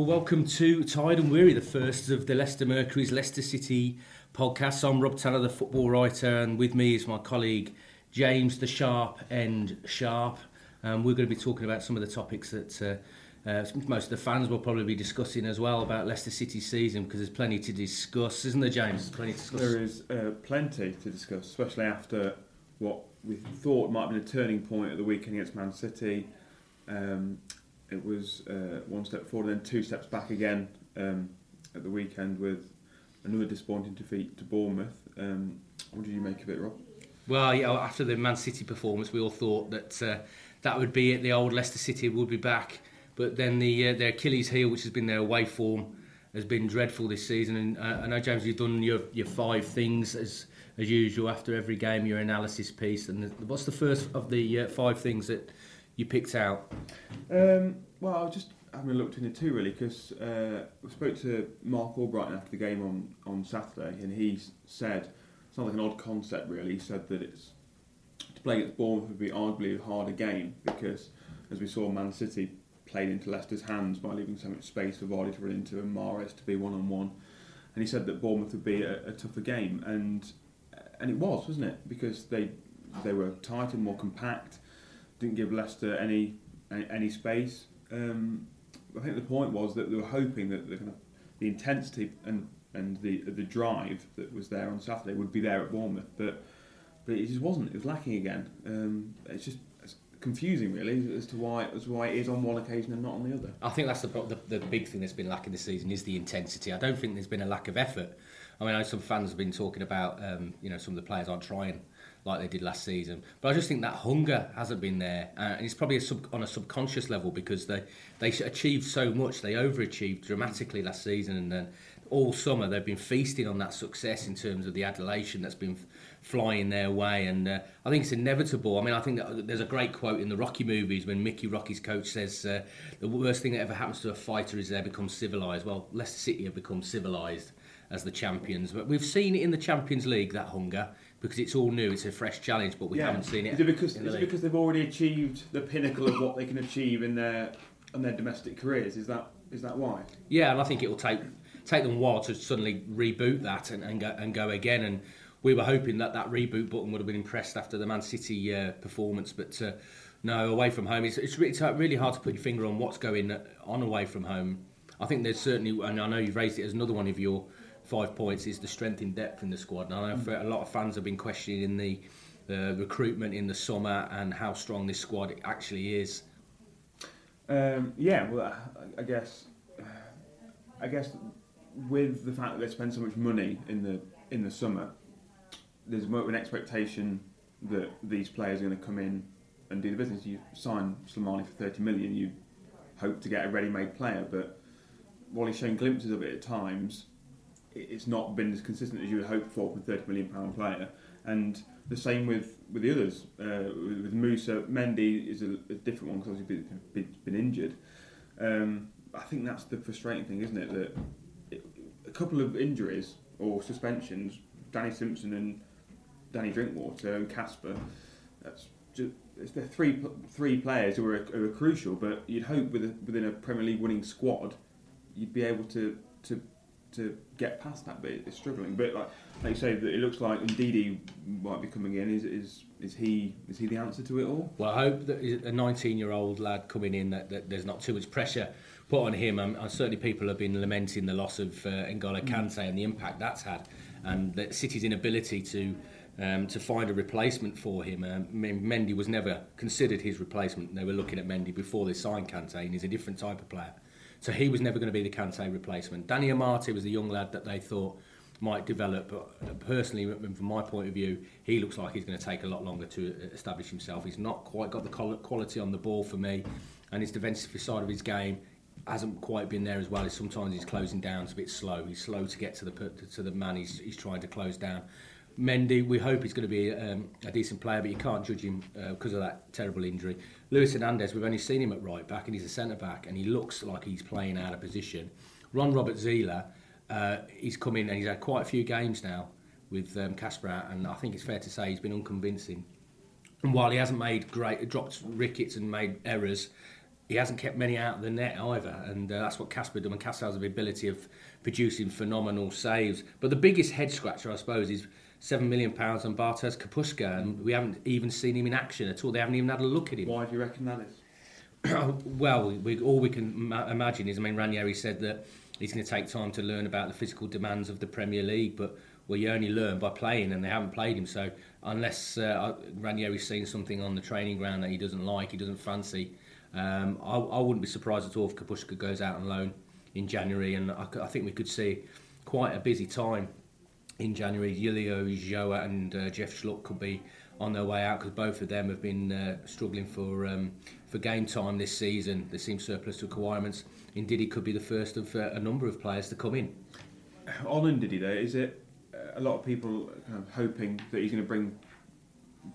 Well, welcome to Tired and Weary, the first of the Leicester Mercury's Leicester City podcast. I'm Rob Tanner, the football writer, and with me is my colleague James the Sharp and Sharp. Um, we're going to be talking about some of the topics that uh, uh, most of the fans will probably be discussing as well about Leicester City season because there's plenty to discuss, isn't there, James? Plenty to discuss. There is uh, plenty to discuss, especially after what we thought might have been a turning point at the weekend against Man City. Um, it was uh, one step forward, and then two steps back again um, at the weekend with another disappointing defeat to Bournemouth. Um, what did you make of it, Rob? Well, yeah, after the Man City performance, we all thought that uh, that would be it. The old Leicester City would be back, but then the uh, their Achilles heel, which has been their away form, has been dreadful this season. And uh, I know James, you've done your your five things as as usual after every game, your analysis piece. And what's the first of the uh, five things that you picked out? Um, well, I was just having looked into two really because uh, I spoke to Marc Albrighton after the game on, on Saturday, and he said it's not like an odd concept really. He said that it's to play against Bournemouth would be arguably a harder game because, as we saw, Man City played into Leicester's hands by leaving so much space for Vardy to run into and Mahrez to be one on one. And he said that Bournemouth would be a, a tougher game, and and it was, wasn't it? Because they they were tighter, more compact, didn't give Leicester any any, space. Um, I think the point was that they were hoping that the kind of the intensity and and the the drive that was there on Saturday would be there at Bournemouth, but but it just wasn't. It was lacking again. Um, it's just it's confusing, really, as to why as why it is on one occasion and not on the other. I think that's the, the the big thing that's been lacking this season is the intensity. I don't think there's been a lack of effort. I mean, I know some fans have been talking about, um, you know, some of the players aren't trying like they did last season. But I just think that hunger hasn't been there, uh, and it's probably a sub, on a subconscious level because they they achieved so much, they overachieved dramatically last season, and then all summer they've been feasting on that success in terms of the adulation that's been flying their way, and uh, I think it's inevitable. I mean, I think that there's a great quote in the Rocky movies when Mickey Rocky's coach says uh, the worst thing that ever happens to a fighter is they become civilized. Well, Leicester City have become civilized as the champions. But we've seen it in the Champions League that hunger because it's all new. It's a fresh challenge, but we yeah. haven't seen it. Is it because is it because they've already achieved the pinnacle of what they can achieve in their in their domestic careers? Is that is that why? Yeah, and I think it will take take them a while to suddenly reboot that and, and go and go again. And we were hoping that that reboot button would have been impressed after the Man City uh, performance, but. Uh, no, away from home, it's, it's, it's really hard to put your finger on what's going on away from home. I think there's certainly, and I know you've raised it as another one of your five points is the strength in depth in the squad. And I know for a lot of fans have been questioning the the recruitment in the summer and how strong this squad actually is. Um, yeah, well, I guess I guess with the fact that they spend so much money in the in the summer, there's more of an expectation that these players are going to come in and do the business. You sign Slimani for 30 million, you hope to get a ready-made player, but while he's shown glimpses of it at times, it's not been as consistent as you would hope for from a thirty million pound player. And the same with, with the others. Uh, with Musa, Mendy is a, a different one because he's been, been, been injured. Um, I think that's the frustrating thing, isn't it? That it, a couple of injuries or suspensions, Danny Simpson and Danny Drinkwater and Kasper. that's just they're three three players who are, are crucial. But you'd hope with a, within a Premier League winning squad, you'd be able to to to get past that bit. It's struggling, but like, like you say, it looks like Ndidi might be coming in. Is is is he is he the answer to it all? Well, I hope that a 19-year-old lad coming in that, that there's not too much pressure put on him. Um, certainly, people have been lamenting the loss of uh, N'Golo Kante mm. and the impact that's had, and the City's inability to. Um, to find a replacement for him. Um, Mendy was never considered his replacement. They were looking at Mendy before they signed Kante, and he's a different type of player. So he was never going to be the Kante replacement. Danny Amartey was the young lad that they thought might develop. But personally, from my point of view, he looks like he's going to take a lot longer to establish himself. He's not quite got the quality on the ball for me, and his defensive side of his game hasn't quite been there as well. Sometimes he's closing down. It's a bit slow. He's slow to get to the to the man he's, he's trying to close down. Mendy, we hope he's going to be um, a decent player, but you can't judge him uh, because of that terrible injury. Luis Hernandez, we've only seen him at right back, and he's a centre back, and he looks like he's playing out of position. Ron Robert Zieler, uh, he's come in and he's had quite a few games now with um, Kasper, and I think it's fair to say he's been unconvincing. And while he hasn't made great, dropped rickets and made errors, he hasn't kept many out of the net either, and uh, that's what Kasper does. And Kasper has the ability of producing phenomenal saves. But the biggest head scratcher, I suppose, is seven million pounds on Bartosz Kapustka, and we haven't even seen him in action at all. They haven't even had a look at him. Why do you reckon that is? well, we, all we can ma- imagine is, I mean, Ranieri said that he's going to take time to learn about the physical demands of the Premier League, but well, you only learn by playing, and they haven't played him. So unless uh, Ranieri's seen something on the training ground that he doesn't like, he doesn't fancy, um, I, I, wouldn't be surprised at all if Kapustka goes out on loan in January, and I, I think we could see quite a busy time in January. Leo Ulloa and uh, Jeff Schlupp could be on their way out because both of them have been uh, struggling for um, for game time this season. There seems surplus to requirements. Indeed, he could be the first of uh, a number of players to come in. Ndidi, though, is it uh, a lot of people kind of hoping that he's going to bring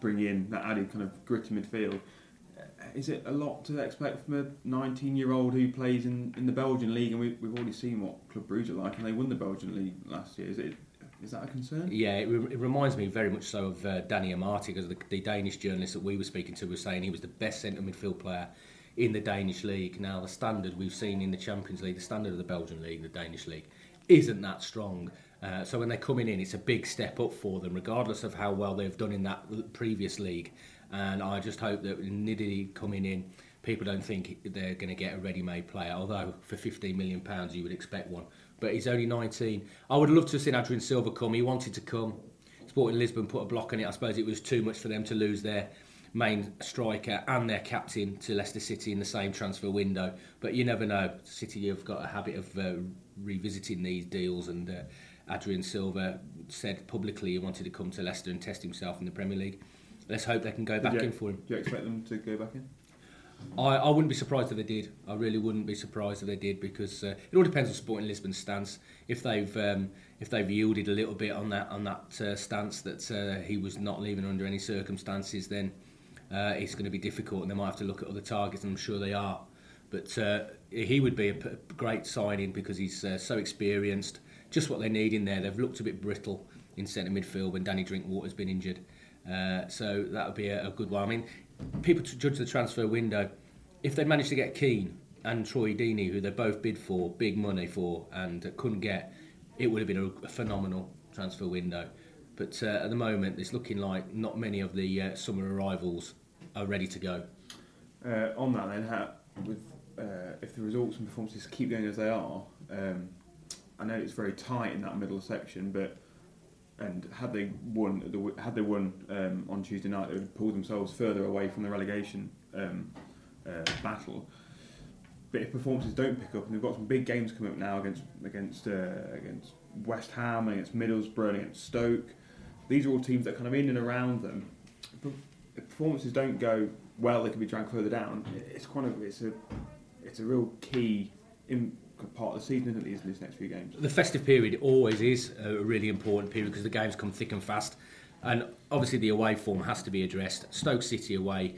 bring in that added kind of gritty midfield? Uh, is it a lot to expect from a 19-year-old who plays in, in the Belgian league? And we, we've already seen what Club Brugge are like, and they won the Belgian league last year. Is it is that a concern? Yeah, it, re- it reminds me very much so of uh, Danny Amartey, because the, the Danish journalist that we were speaking to was saying he was the best centre midfield player in the Danish league. Now, the standard we've seen in the Champions League, the standard of the Belgian league, the Danish league, isn't that strong. Uh, so when they're coming in, it's a big step up for them, regardless of how well they've done in that previous league. And I just hope that Ndidi coming in, people don't think they're going to get a ready-made player. Although for 15 million pounds, you would expect one but he's only 19. I would love to have seen Adrien Silva come. He wanted to come. Sporting Lisbon put a block on it. I suppose it was too much for them to lose their main striker and their captain to Leicester City in the same transfer window. But you never know. City have got a habit of uh, revisiting these deals, and uh, Adrien Silva said publicly he wanted to come to Leicester and test himself in the Premier League. Let's hope they can go back you, in for him. Do you expect them to go back in? I, I wouldn't be surprised if they did. I really wouldn't be surprised if they did because uh, it all depends on Sporting Lisbon's stance. If they've um, if they've yielded a little bit on that on that uh, stance that uh, he was not leaving under any circumstances, then uh, it's going to be difficult, and they might have to look at other targets. And I'm sure they are. But uh, he would be a p- great signing because he's uh, so experienced. Just what they need in there. They've looked a bit brittle in centre midfield when Danny Drinkwater's been injured. so that would be a, a good one. I mean, people to judge the transfer window, if they managed to get Keane and Troy Deeney, who they both bid for big money for and couldn't get, it would have been a, phenomenal transfer window. But uh, at the moment, it's looking like not many of the uh, summer arrivals are ready to go. Uh, on that, then, how, with uh, if the results and performances keep going as they are, um, I know it's very tight in that middle section, but and had they won, had they won um, on Tuesday night, they would have pulled themselves further away from the relegation um, uh, battle. But if performances don't pick up, and they've got some big games coming up now against against uh, against West Ham, against Middlesbrough, against Stoke, these are all teams that are kind of in and around them. If performances don't go well, they can be dragged further down. It's kind of it's a it's a real key in, part of the season, isn't it, these, next few games? The festive period always is a really important period because the games come thick and fast. And obviously, the away form has to be addressed. Stoke City away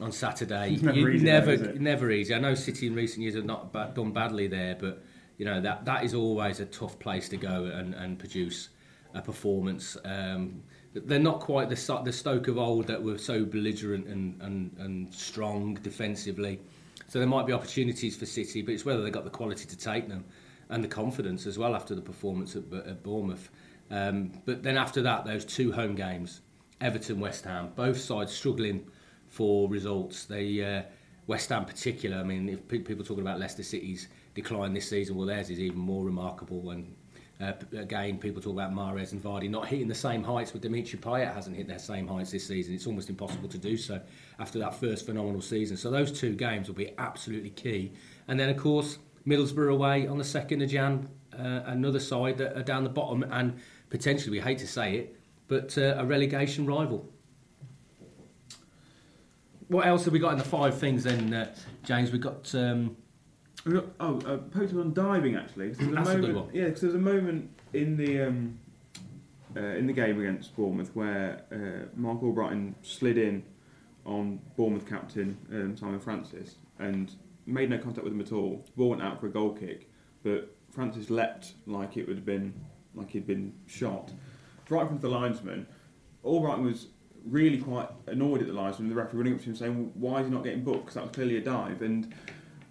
on Saturday. It's never easy. Never, though, never easy. I know City in recent years have not done badly there, but you know that that is always a tough place to go and, and produce a performance. Um, they're not quite the, the Stoke of old that were so belligerent and, and, and strong defensively. So there might be opportunities for City, but it's whether they've got the quality to take them and the confidence as well after the performance at, at Bournemouth. Um, but then after that, those two home games, Everton, West Ham, both sides struggling for results. They uh, West Ham, particular. I mean, if people talking about Leicester City's decline this season, well, theirs is even more remarkable. And uh, again, people talk about Mahrez and Vardy not hitting the same heights, but Dimitri Payet hasn't hit their same heights this season. It's almost impossible to do so after that first phenomenal season. So those two games will be absolutely key. And then, of course, Middlesbrough away on the 2nd of Jan, uh, another side that are down the bottom, and potentially, we hate to say it, but uh, a relegation rival. What else have we got in the five things then, uh, James? We've got. Um, Oh, uh, posted on diving actually. 'cause there was That's a moment, good one. Yeah, because there was a moment in the um, uh, in the game against Bournemouth where uh, Marc Albrighton slid in on Bournemouth captain um, Simon Francis and made no contact with him at all. Ball went out for a goal kick, but Francis leapt like it would have been like he'd been shot right in front of the linesman. Albrighton was really quite annoyed at the linesman. The referee running up to him saying, "Why is he not getting booked? Because that was clearly a dive." And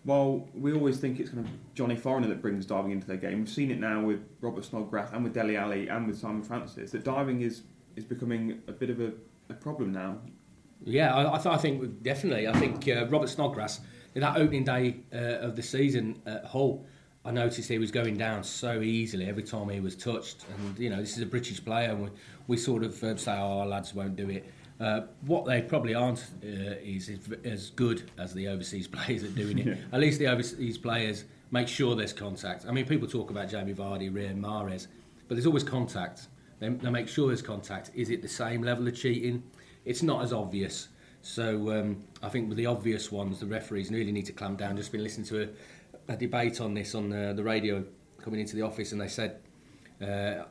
while we always think it's kind of Johnny Foreigner that brings diving into their game, we've seen it now with Robert Snodgrass and with Dele Alli and with Simon Francis that diving is is becoming a bit of a, a problem now. Yeah, I, I, th- I think definitely. I think uh, Robert Snodgrass, in that opening day uh, of the season at Hull, I noticed he was going down so easily every time he was touched. And, you know, this is a British player, and we, we sort of uh, say, oh, lads won't do it. Uh, what they probably aren't uh, is, is as good as the overseas players at doing it. Yeah. At least the overseas players make sure there's contact. I mean, people talk about Jamie Vardy, Riyad Mahrez, but there's always contact. They, they make sure there's contact. Is it the same level of cheating? It's not as obvious. So um, I think with the obvious ones, the referees really need to clamp down. Just been listening to a, a debate on this on the, the radio coming into the office, and they said uh,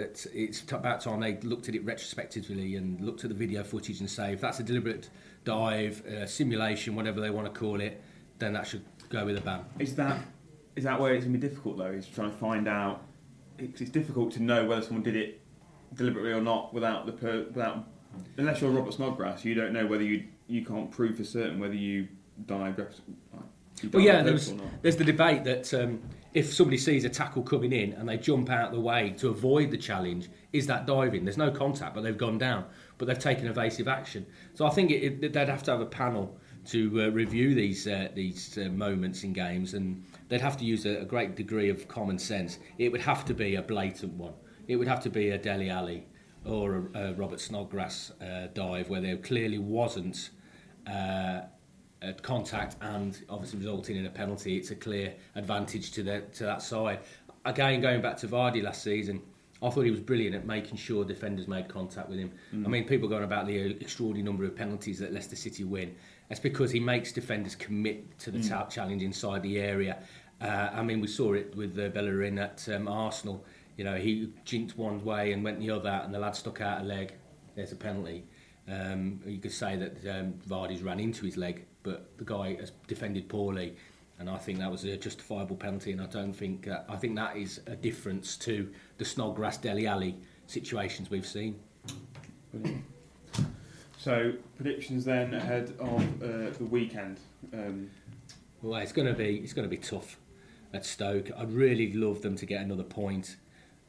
that it's about time they looked at it retrospectively and looked at the video footage and say if that's a deliberate dive, uh, simulation, whatever they want to call it, then that should go with a ban. Is that is that where it's going to be difficult though? Is trying to find out. It's, it's difficult to know whether someone did it deliberately or not without the per, without unless you're Robert Snodgrass. You don't know whether you you can't prove for certain whether you dived. rep- Well, yeah, there's, purpose or not. there's the debate that um, if somebody sees a tackle coming in and they jump out of the way to avoid the challenge, is that diving? There's no contact, but they've gone down, but they've taken evasive action. So I think it, it, they'd have to have a panel to uh, review these uh, these uh, moments in games, and they'd have to use a, a great degree of common sense. It would have to be a blatant one. It would have to be a Dele Alli or a, a Robert Snodgrass uh, dive where there clearly wasn't. Uh, contact and obviously resulting in a penalty, it's a clear advantage to the, to that side. Again, going back to Vardy last season, I thought he was brilliant at making sure defenders made contact with him. I mean, people going about the extraordinary number of penalties that Leicester City win. That's because he makes defenders commit to the ta- challenge inside the area. Uh, I mean, we saw it with uh, Bellerin at um, Arsenal. You know, he jinked one way and went the other, and the lad stuck out a leg. There's a penalty. Um, you could say that um, Vardy's ran into his leg, but the guy has defended poorly, and I think that was a justifiable penalty. And I don't think uh, I think that is a difference to the Snodgrass Dele Alli situations we've seen. Brilliant. So predictions then ahead of uh, the weekend. Um, Well, it's going to be it's going to be tough at Stoke. I'd really love them to get another point.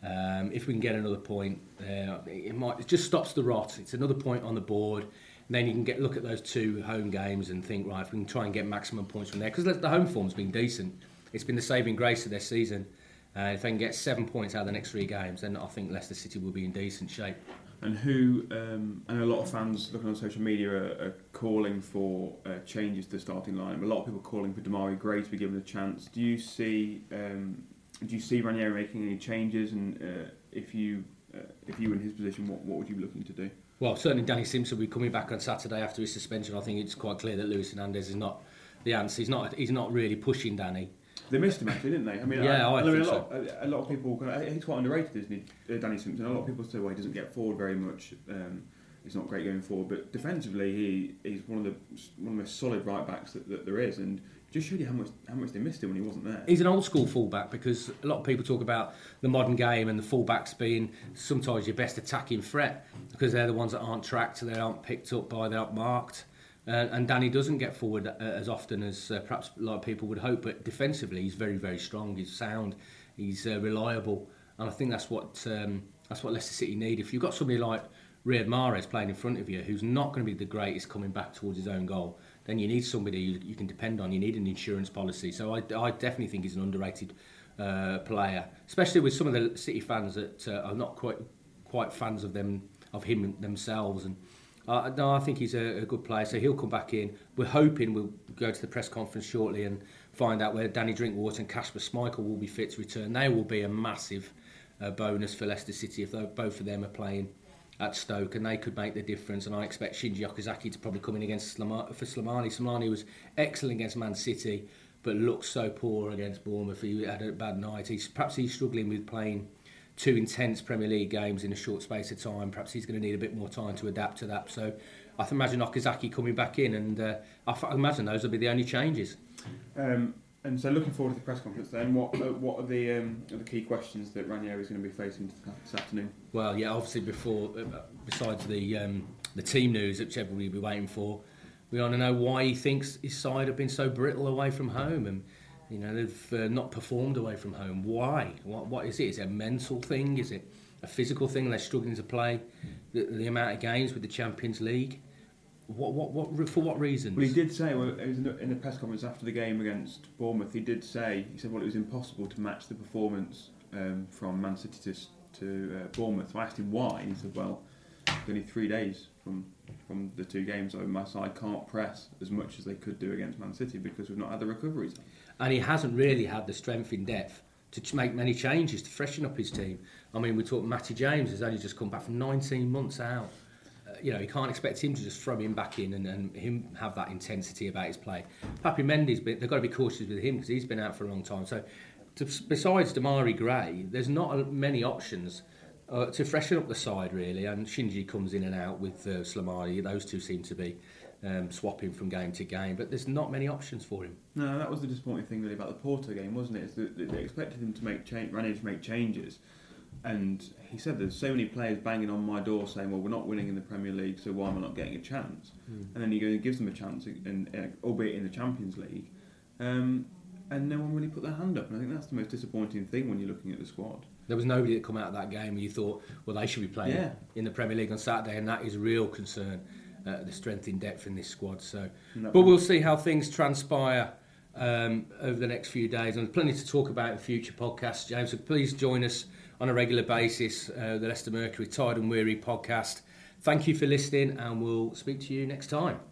Um, if we can get another point, uh, it might it just stops the rot. It's another point on the board. Then you can get look at those two home games and think, right, if we can try and get maximum points from there, because the home form's been decent. It's been the saving grace of their season. Uh, if they can get seven points out of the next three games, then I think Leicester City will be in decent shape. and who um, I know a lot of fans looking on social media are, are calling for uh, changes to the starting line. A lot of people are calling for Demarai Gray to be given a chance. Do you see um, do you see Ranieri making any changes? And uh, if you uh, if you were in his position, what, what would you be looking to do? Well, certainly Danny Simpson will be coming back on Saturday after his suspension. I think it's quite clear that Luis Hernandez is not the answer. He's not. He's not really pushing Danny. They missed him actually, didn't they? I mean, Yeah, I mean, think a lot, a, a lot of people. He's quite underrated, isn't he, uh, Danny Simpson? A lot of people say, well, he doesn't get forward very much. Um, he's not great going forward, but defensively, he, he's one of the one of the most solid right backs that, that there is, and just showed you how much how much they missed him when he wasn't there. He's an old school fullback because a lot of people talk about the modern game and the fullbacks being sometimes your best attacking threat because they're the ones that aren't tracked, they aren't picked up by, they aren't marked. Uh, and Danny doesn't get forward uh, as often as uh, perhaps a lot of people would hope, but defensively he's very, very strong. He's sound, he's uh, reliable, and I think that's what um, that's what Leicester City need. If you've got somebody like Riyad Mahrez playing in front of you, who's not going to be the greatest coming back towards his own goal, then you need somebody you, you can depend on. You need an insurance policy. So I, I definitely think he's an underrated uh, player, especially with some of the City fans that uh, are not quite quite fans of them of him themselves. And uh, no, I think he's a, a good player. So he'll come back in. We're hoping we'll go to the press conference shortly and find out where Danny Drinkwater and Kasper Schmeichel will be fit to return. They will be a massive uh, bonus for Leicester City if both of them are playing at Stoke, and they could make the difference. And I expect Shinji Okazaki to probably come in against Slama- for Slimani. Slimani was excellent against Man City, but looked so poor against Bournemouth. He had a bad night. He's perhaps he's struggling with playing two intense Premier League games in a short space of time. Perhaps he's going to need a bit more time to adapt to that. So I can imagine Okazaki coming back in, and uh, I imagine those will be the only changes. Um, and so, looking forward to the press conference, then, what uh, what are the um, are the key questions that Ranieri is going to be facing this afternoon? Well, yeah, obviously before, uh, besides the um, the team news, which everybody will be waiting for, we want to know why he thinks his side have been so brittle away from home, and you know they've uh, not performed away from home. Why? What what is it? Is it a mental thing? Is it a physical thing? They're struggling to play the, the amount of games with the Champions League. What, what, what, for what reasons? Well, he did say, well, it was in the, in the press conference after the game against Bournemouth, he did say, he said, well, it was impossible to match the performance um, from Man City to, to uh, Bournemouth. So I asked him why, and he said, well, it's only three days from from the two games. So my side can't press as much as they could do against Man City because we've not had the recoveries. And he hasn't really had the strength in depth to make many changes to freshen up his team. I mean, we talk Matty James has only just come back from 19 months out you know, you can't expect him to just throw him back in and, and him have that intensity about his play. Papi Mendy's been, they've got to be cautious with him because he's been out for a long time. So, to, besides Demarai Gray, there's not many options uh, to freshen up the side really. And Shinji comes in and out with uh. Those two seem to be um, swapping from game to game, but there's not many options for him. No, that was the disappointing thing really about the Porto game, wasn't it? Is that they expected him to make change, Ranieri to make changes and he said there's so many players banging on my door saying, "Well, we're not winning in the Premier League, so why am I not getting a chance?" Mm. And then he goes and gives them a chance, in, uh, albeit in the Champions League, um, and no one really put their hand up. And I think that's the most disappointing thing when you're looking at the squad. There was nobody that come out of that game and you thought, well, they should be playing yeah. in the Premier League on Saturday, and that is real concern. Uh, the strength in depth in this squad. So, but we'll see how things transpire um, over the next few days, and plenty to talk about in future podcasts. James, so please join us on a regular basis, uh, the Leicester Mercury Tired and Weary podcast. Thank you for listening, and we'll speak to you next time.